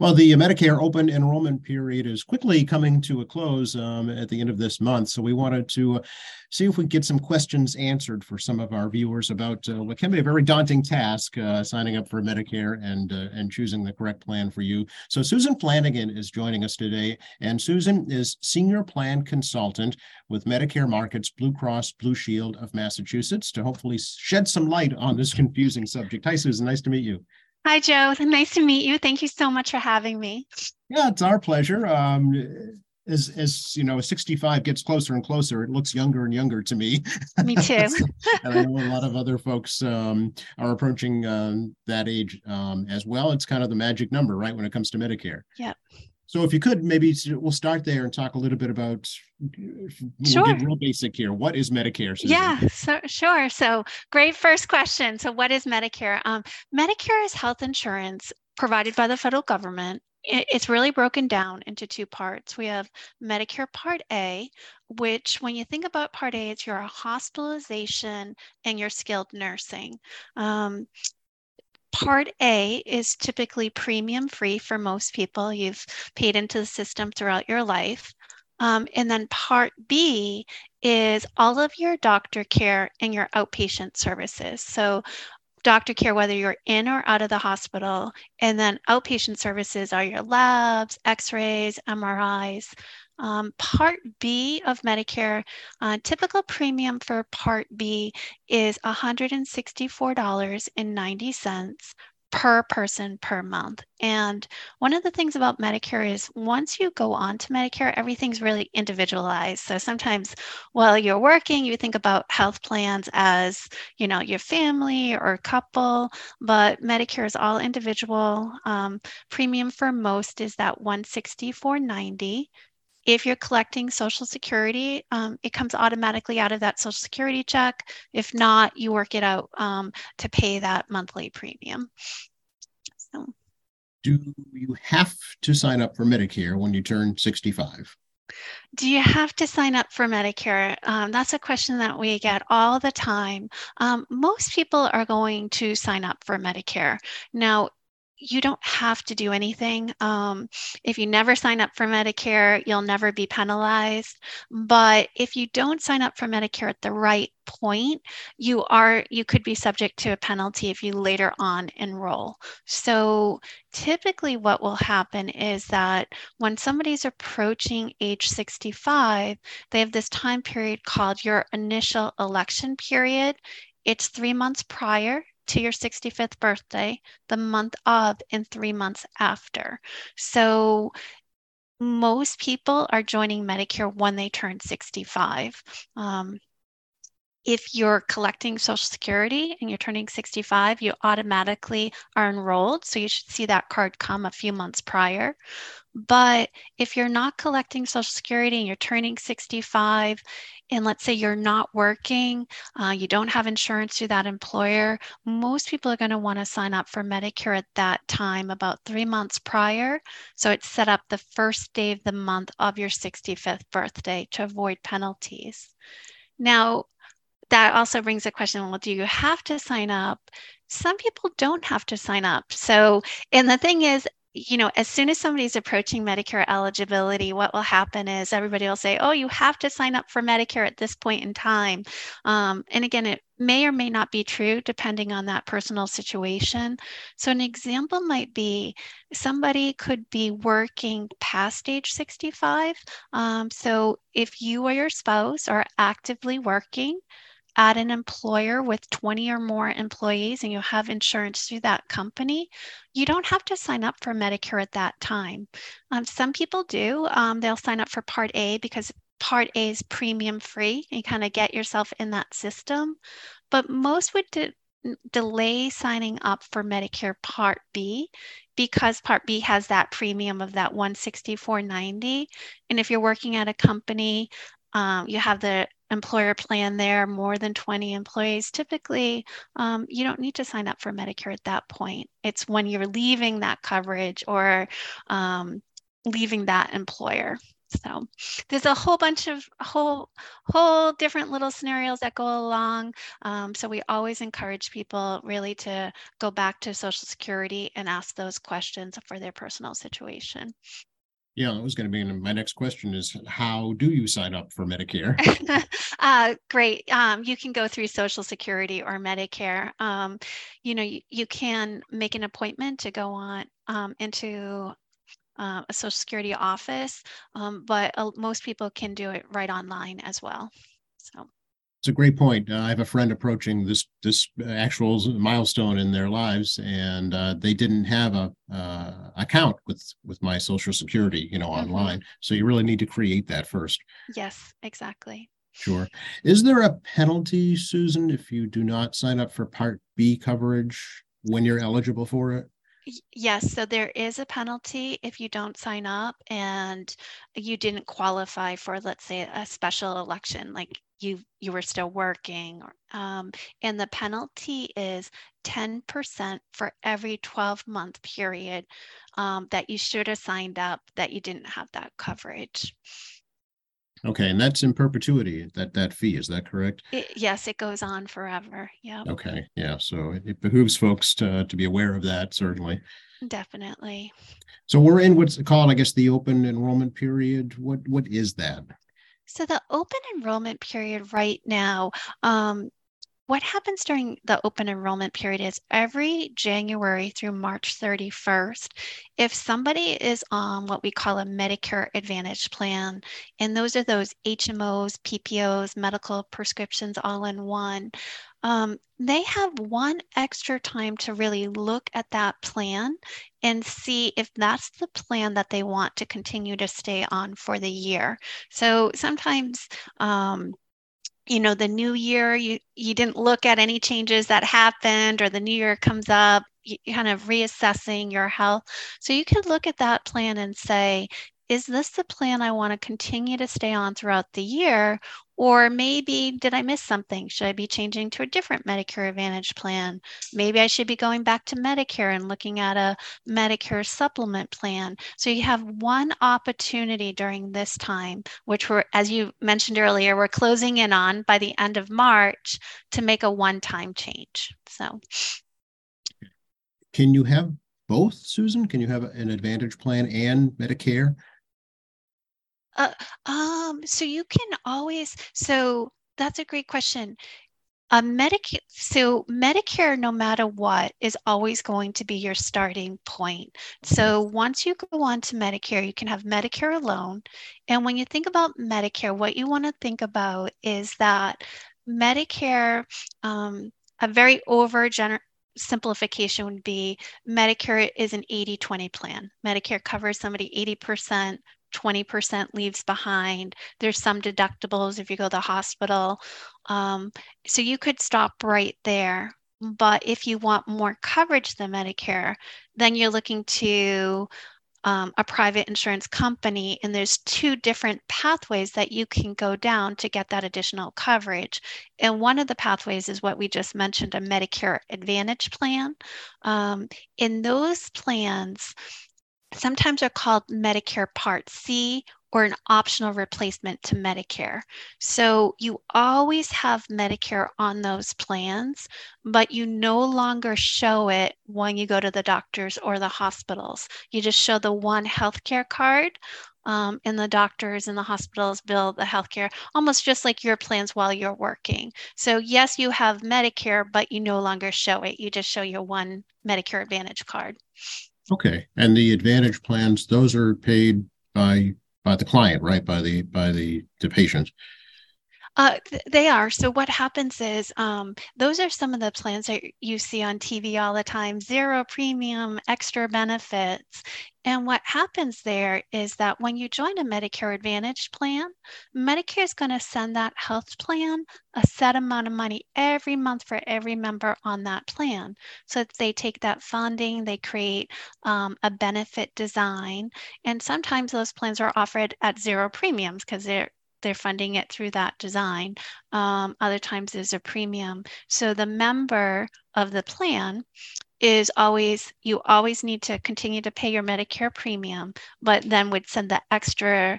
Well, the Medicare open enrollment period is quickly coming to a close um, at the end of this month. So we wanted to see if we could get some questions answered for some of our viewers about uh, what can be a very daunting task, uh, signing up for Medicare and uh, and choosing the correct plan for you. So Susan Flanagan is joining us today, and Susan is senior plan consultant with Medicare Markets Blue Cross Blue Shield of Massachusetts to hopefully shed some light on this confusing subject. Hi, Susan. Nice to meet you. Hi, Joe. Nice to meet you. Thank you so much for having me. Yeah, it's our pleasure. Um, as as you know, 65 gets closer and closer, it looks younger and younger to me. Me too. and I know a lot of other folks um, are approaching um, that age um, as well. It's kind of the magic number, right, when it comes to Medicare. Yep. So if you could, maybe we'll start there and talk a little bit about. Sure. We'll get real basic here. What is Medicare? Susan? Yeah, so, sure. So great first question. So what is Medicare? Um, Medicare is health insurance provided by the federal government. it's really broken down into two parts. We have Medicare Part A, which when you think about Part A, it's your hospitalization and your skilled nursing. Um, Part A is typically premium free for most people. You've paid into the system throughout your life. Um, and then Part B is all of your doctor care and your outpatient services. So, doctor care, whether you're in or out of the hospital, and then outpatient services are your labs, x rays, MRIs. Um, Part B of Medicare, uh, typical premium for Part B is $164.90 per person per month. And one of the things about Medicare is once you go on to Medicare, everything's really individualized. So sometimes while you're working, you think about health plans as, you know, your family or couple, but Medicare is all individual. Um, premium for most is that 164.90 if you're collecting Social Security, um, it comes automatically out of that Social Security check. If not, you work it out um, to pay that monthly premium. So, do you have to sign up for Medicare when you turn 65? Do you have to sign up for Medicare? Um, that's a question that we get all the time. Um, most people are going to sign up for Medicare. Now, you don't have to do anything. Um, if you never sign up for Medicare, you'll never be penalized. But if you don't sign up for Medicare at the right point, you are you could be subject to a penalty if you later on enroll. So typically what will happen is that when somebody's approaching age 65, they have this time period called your initial election period. It's three months prior to your 65th birthday, the month of, and three months after. So most people are joining Medicare when they turn 65. Um, if you're collecting Social Security and you're turning 65, you automatically are enrolled. So you should see that card come a few months prior. But if you're not collecting Social Security and you're turning 65, and let's say you're not working, uh, you don't have insurance through that employer, most people are going to want to sign up for Medicare at that time, about three months prior. So it's set up the first day of the month of your 65th birthday to avoid penalties. Now, that also brings a question well, do you have to sign up? Some people don't have to sign up. So, and the thing is, you know, as soon as somebody's approaching Medicare eligibility, what will happen is everybody will say, oh, you have to sign up for Medicare at this point in time. Um, and again, it may or may not be true depending on that personal situation. So, an example might be somebody could be working past age 65. Um, so, if you or your spouse are actively working, at an employer with 20 or more employees and you have insurance through that company, you don't have to sign up for Medicare at that time. Um, some people do. Um, they'll sign up for Part A because Part A is premium free. You kind of get yourself in that system. But most would de- delay signing up for Medicare Part B because Part B has that premium of that 164.90. And if you're working at a company, um, you have the employer plan there, more than 20 employees, typically um, you don't need to sign up for Medicare at that point. It's when you're leaving that coverage or um, leaving that employer. So there's a whole bunch of whole whole different little scenarios that go along. Um, so we always encourage people really to go back to Social Security and ask those questions for their personal situation. Yeah, that was going to be my next question is how do you sign up for Medicare? uh, great. Um, you can go through Social Security or Medicare. Um, you know, you, you can make an appointment to go on um, into uh, a Social Security office, um, but uh, most people can do it right online as well. So it's a great point. Uh, I have a friend approaching this this actual milestone in their lives, and uh, they didn't have a uh, account with with my Social Security, you know, mm-hmm. online. So you really need to create that first. Yes, exactly. Sure. Is there a penalty, Susan, if you do not sign up for Part B coverage when you're eligible for it? Yes, so there is a penalty if you don't sign up and you didn't qualify for, let's say, a special election, like you you were still working. Um, and the penalty is 10% for every 12 month period um, that you should have signed up that you didn't have that coverage. Okay, and that's in perpetuity, that, that fee, is that correct? It, yes, it goes on forever. Yeah. Okay, yeah, so it behooves folks to, to be aware of that, certainly. Definitely. So we're in what's called, I guess, the open enrollment period. What, what is that? So the open enrollment period right now, um, what happens during the open enrollment period is every January through March 31st, if somebody is on what we call a Medicare Advantage plan, and those are those HMOs, PPOs, medical prescriptions all in one, um, they have one extra time to really look at that plan and see if that's the plan that they want to continue to stay on for the year. So sometimes, um, you know the new year you you didn't look at any changes that happened or the new year comes up you kind of reassessing your health so you could look at that plan and say is this the plan I want to continue to stay on throughout the year? Or maybe did I miss something? Should I be changing to a different Medicare Advantage plan? Maybe I should be going back to Medicare and looking at a Medicare supplement plan. So you have one opportunity during this time, which we're, as you mentioned earlier, we're closing in on by the end of March to make a one time change. So, can you have both, Susan? Can you have an Advantage plan and Medicare? Uh, um, so you can always, so that's a great question. A Medicare, so Medicare, no matter what, is always going to be your starting point. So once you go on to Medicare, you can have Medicare alone. And when you think about Medicare, what you want to think about is that Medicare, um, a very over simplification would be Medicare is an 80 20 plan. Medicare covers somebody 80%, 20% leaves behind. There's some deductibles if you go to the hospital. Um, so you could stop right there. But if you want more coverage than Medicare, then you're looking to um, a private insurance company, and there's two different pathways that you can go down to get that additional coverage. And one of the pathways is what we just mentioned a Medicare Advantage plan. Um, in those plans, sometimes are called Medicare Part C or an optional replacement to Medicare. So you always have Medicare on those plans, but you no longer show it when you go to the doctors or the hospitals. You just show the one healthcare card. Um, and the doctors and the hospitals bill the healthcare almost just like your plans while you're working. So, yes, you have Medicare, but you no longer show it. You just show your one Medicare Advantage card. Okay, and the Advantage plans, those are paid by by the client, right? By the by the the patient. Uh, they are. So what happens is um, those are some of the plans that you see on TV all the time: zero premium, extra benefits. And what happens there is that when you join a Medicare Advantage plan, Medicare is going to send that health plan a set amount of money every month for every member on that plan. So they take that funding, they create um, a benefit design, and sometimes those plans are offered at zero premiums because they're they're funding it through that design. Um, other times there's a premium. So the member of the plan is always you always need to continue to pay your Medicare premium, but then would send the extra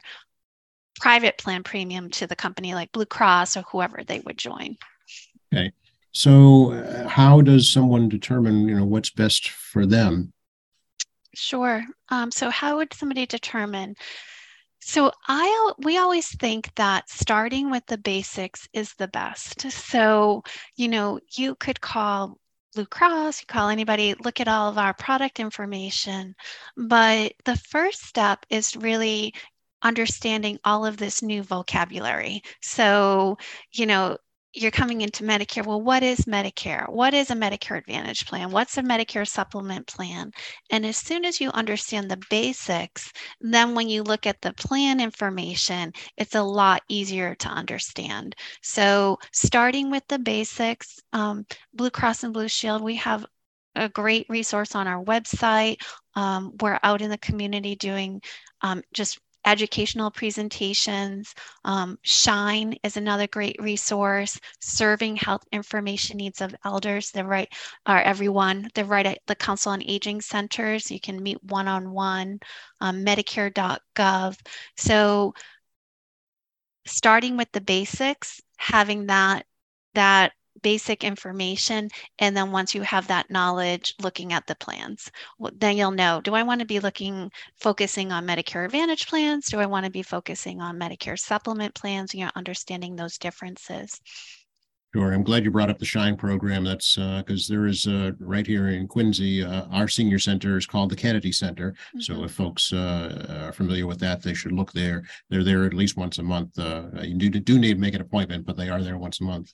private plan premium to the company like Blue Cross or whoever they would join. Okay. So uh, how does someone determine, you know, what's best for them? Sure. Um, so how would somebody determine? So I we always think that starting with the basics is the best. So, you know, you could call Blue Cross, you call anybody, look at all of our product information. But the first step is really understanding all of this new vocabulary. So, you know, you're coming into Medicare. Well, what is Medicare? What is a Medicare Advantage plan? What's a Medicare supplement plan? And as soon as you understand the basics, then when you look at the plan information, it's a lot easier to understand. So, starting with the basics, um, Blue Cross and Blue Shield, we have a great resource on our website. Um, we're out in the community doing um, just educational presentations. Um, Shine is another great resource. Serving health information needs of elders. They're right, or everyone. They're right at the Council on Aging centers. You can meet one on one. Medicare.gov. So, starting with the basics, having that that basic information. And then once you have that knowledge, looking at the plans, well, then you'll know do I want to be looking, focusing on Medicare Advantage plans? Do I want to be focusing on Medicare supplement plans? You know, understanding those differences. Sure. I'm glad you brought up the Shine program. That's because uh, there is uh, right here in Quincy, uh, our senior center is called the Kennedy Center. Mm-hmm. So if folks uh, are familiar with that, they should look there. They're there at least once a month. Uh, you do, do need to make an appointment, but they are there once a month.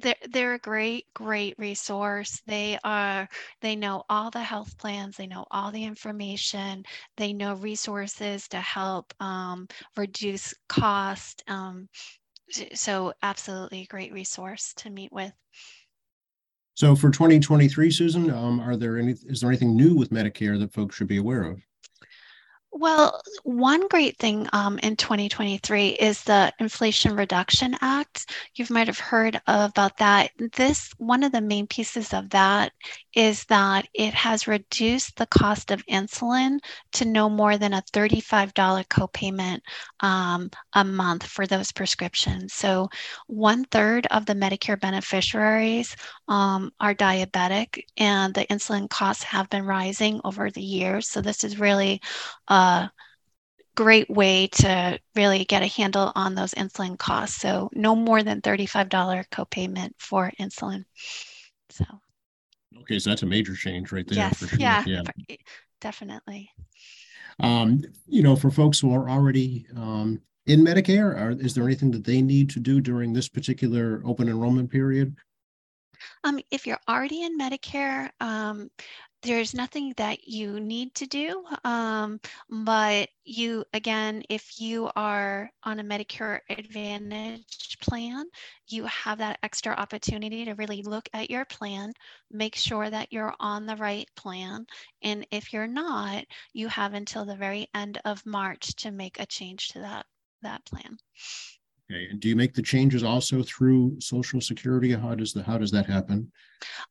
They're, they're a great, great resource. They are, they know all the health plans. They know all the information. They know resources to help um, reduce cost. Um, so absolutely great resource to meet with. So for 2023, Susan, um, are there any, is there anything new with Medicare that folks should be aware of? Well, one great thing um, in 2023 is the Inflation Reduction Act. You might have heard about that. This one of the main pieces of that is that it has reduced the cost of insulin to no more than a $35 copayment um, a month for those prescriptions. So, one third of the Medicare beneficiaries um, are diabetic, and the insulin costs have been rising over the years. So, this is really a great way to really get a handle on those insulin costs. So, no more than $35 copayment for insulin. So, okay, so that's a major change right there. Yes, sure. yeah, yeah, definitely. Um, you know, for folks who are already um, in Medicare, are, is there anything that they need to do during this particular open enrollment period? Um, if you're already in Medicare, um, there's nothing that you need to do. Um, but you, again, if you are on a Medicare Advantage plan, you have that extra opportunity to really look at your plan, make sure that you're on the right plan. And if you're not, you have until the very end of March to make a change to that, that plan. Okay, and do you make the changes also through Social Security? How does the how does that happen?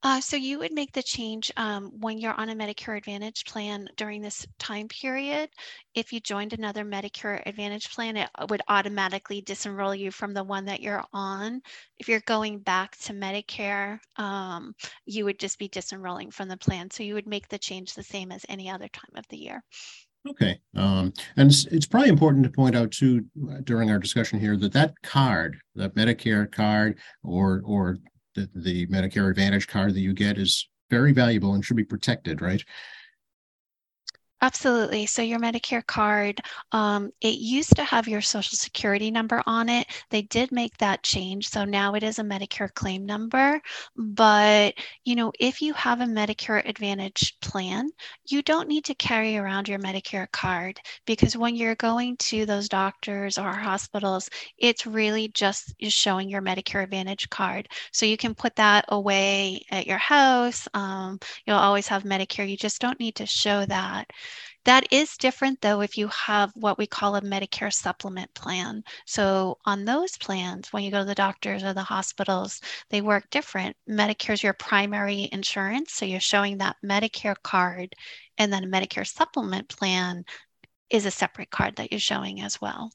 Uh, so you would make the change um, when you're on a Medicare Advantage plan during this time period. If you joined another Medicare Advantage plan, it would automatically disenroll you from the one that you're on. If you're going back to Medicare, um, you would just be disenrolling from the plan. So you would make the change the same as any other time of the year. Okay. Um, and it's, it's, probably important to point out too uh, during our discussion here that that card, that Medicare card or or the, the Medicare Advantage card that you get is very valuable and should be protected, right? Absolutely. So your Medicare card, um, it used to have your social security number on it. They did make that change. So now it is a Medicare claim number. But, you know, if you have a Medicare Advantage plan, you don't need to carry around your Medicare card because when you're going to those doctors or hospitals, it's really just showing your Medicare Advantage card. So you can put that away at your house. Um, you'll always have Medicare. You just don't need to show that That is different though if you have what we call a Medicare supplement plan. So on those plans, when you go to the doctors or the hospitals, they work different. Medicare is your primary insurance. So you're showing that Medicare card and then a Medicare supplement plan is a separate card that you're showing as well.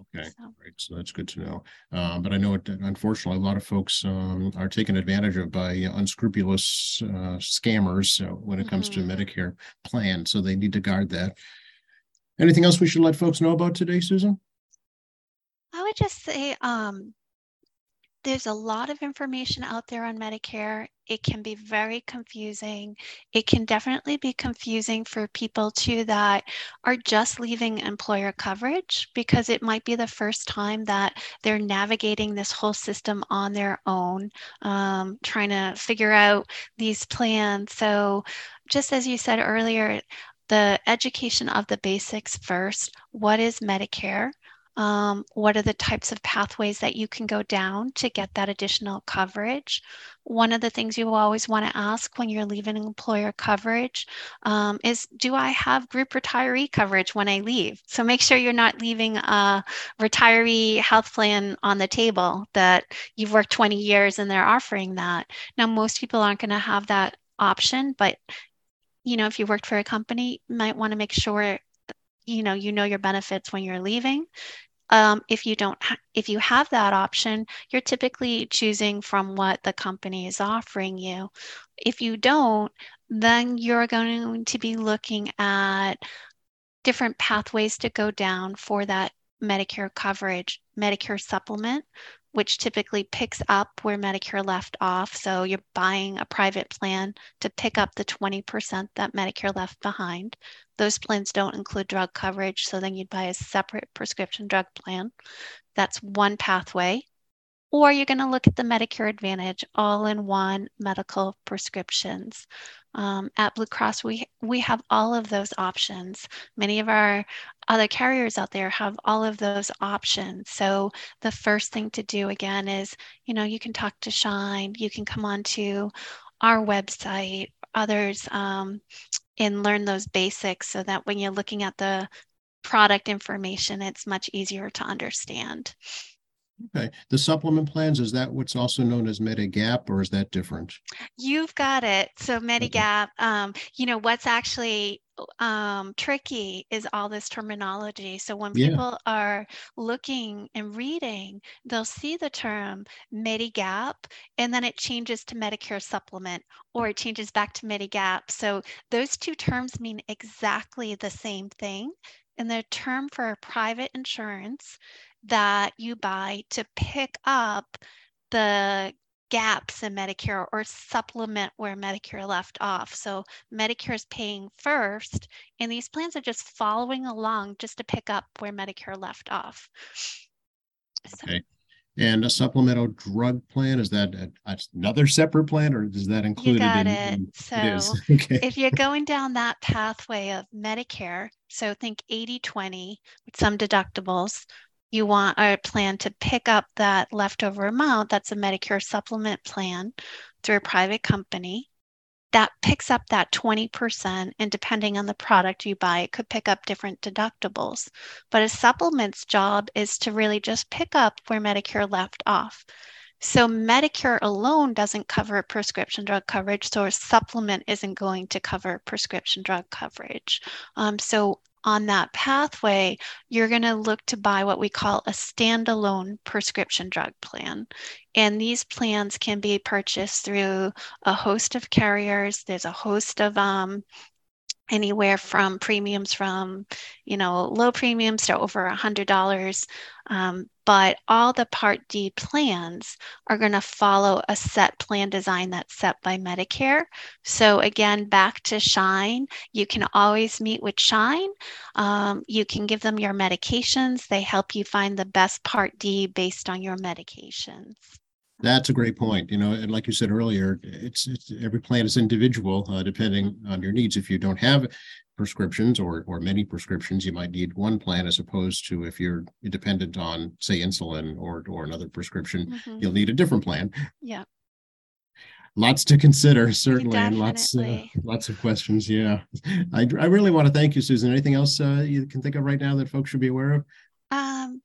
Okay, so. great. So that's good to know. Um, but I know, it, unfortunately, a lot of folks um, are taken advantage of by unscrupulous uh, scammers uh, when it comes mm-hmm. to Medicare plan. So they need to guard that. Anything else we should let folks know about today, Susan? I would just say um, there's a lot of information out there on Medicare. It can be very confusing. It can definitely be confusing for people too that are just leaving employer coverage because it might be the first time that they're navigating this whole system on their own, um, trying to figure out these plans. So, just as you said earlier, the education of the basics first. What is Medicare? Um, what are the types of pathways that you can go down to get that additional coverage? One of the things you always want to ask when you're leaving employer coverage um, is Do I have group retiree coverage when I leave? So make sure you're not leaving a retiree health plan on the table that you've worked 20 years and they're offering that. Now, most people aren't going to have that option, but you know, if you worked for a company, you might want to make sure you know you know your benefits when you're leaving. Um, if you don't ha- if you have that option you're typically choosing from what the company is offering you. If you don't then you're going to be looking at different pathways to go down for that medicare coverage medicare supplement which typically picks up where Medicare left off. So you're buying a private plan to pick up the 20% that Medicare left behind. Those plans don't include drug coverage, so then you'd buy a separate prescription drug plan. That's one pathway. Or you're going to look at the Medicare Advantage all in one medical prescriptions. Um, at Blue Cross, we, we have all of those options. Many of our other carriers out there have all of those options. So the first thing to do again is, you know, you can talk to Shine, you can come on to our website, others, um, and learn those basics so that when you're looking at the product information, it's much easier to understand. Okay. The supplement plans, is that what's also known as Medigap or is that different? You've got it. So Medigap, um, you know, what's actually um, tricky is all this terminology. So when Yeah. people are looking and reading, they'll see the term Medigap and then it changes to Medicare supplement or it changes back to Medigap. So those two terms mean exactly the same thing. And the term for private insurance that you buy to pick up the gaps in Medicare or supplement where Medicare left off. So Medicare is paying first, and these plans are just following along just to pick up where Medicare left off. So. Okay. And a supplemental drug plan is that a, another separate plan, or is that included? You got in, it. in, so it okay. if you're going down that pathway of Medicare, so think 80-20 with some deductibles, you want a plan to pick up that leftover amount, that's a Medicare supplement plan through a private company. That picks up that 20%, and depending on the product you buy, it could pick up different deductibles. But a supplement's job is to really just pick up where Medicare left off. So Medicare alone doesn't cover prescription drug coverage, so a supplement isn't going to cover prescription drug coverage. Um, so on that pathway, you're going to look to buy what we call a standalone prescription drug plan. And these plans can be purchased through a host of carriers. There's a host of um, anywhere from premiums from you know low premiums to over a hundred dollars. Um, but all the part d plans are going to follow a set plan design that's set by medicare. So again back to shine you can always meet with shine. Um, you can give them your medications. They help you find the best part d based on your medications that's a great point. You know, and like you said earlier, it's, it's every plan is individual uh, depending on your needs. If you don't have prescriptions or or many prescriptions, you might need one plan as opposed to if you're dependent on, say, insulin or or another prescription, mm-hmm. you'll need a different plan. Yeah. lots to consider, certainly, and lots, uh, lots of questions. Yeah. I, I really want to thank you, Susan. Anything else uh, you can think of right now that folks should be aware of? Um,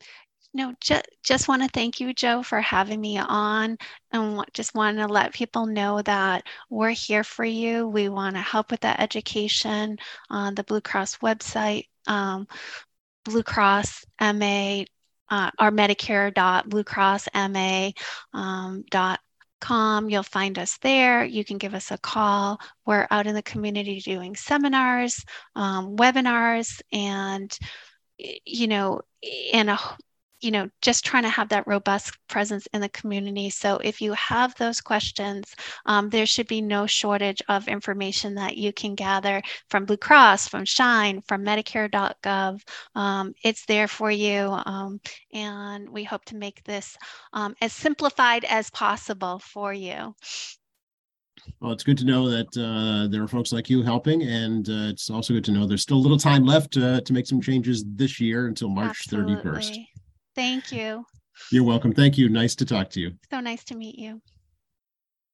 no, ju- just want to thank you, Joe, for having me on, and just want to let people know that we're here for you. We want to help with that education on the Blue Cross website, um, Blue Cross MA, uh, or Medicare dot Blue Cross MA um, dot com. You'll find us there. You can give us a call. We're out in the community doing seminars, um, webinars, and you know, and a you know, just trying to have that robust presence in the community. So if you have those questions, um, there should be no shortage of information that you can gather from Blue Cross, from Shine, from Medicare.gov. Um, it's there for you. Um, and we hope to make this um, as simplified as possible for you. Well, it's good to know that uh, there are folks like you helping, and uh, it's also good to know there's still a little time left uh, to make some changes this year until March 31st. Thank you. You're welcome. Thank you. Nice to talk to you. So nice to meet you.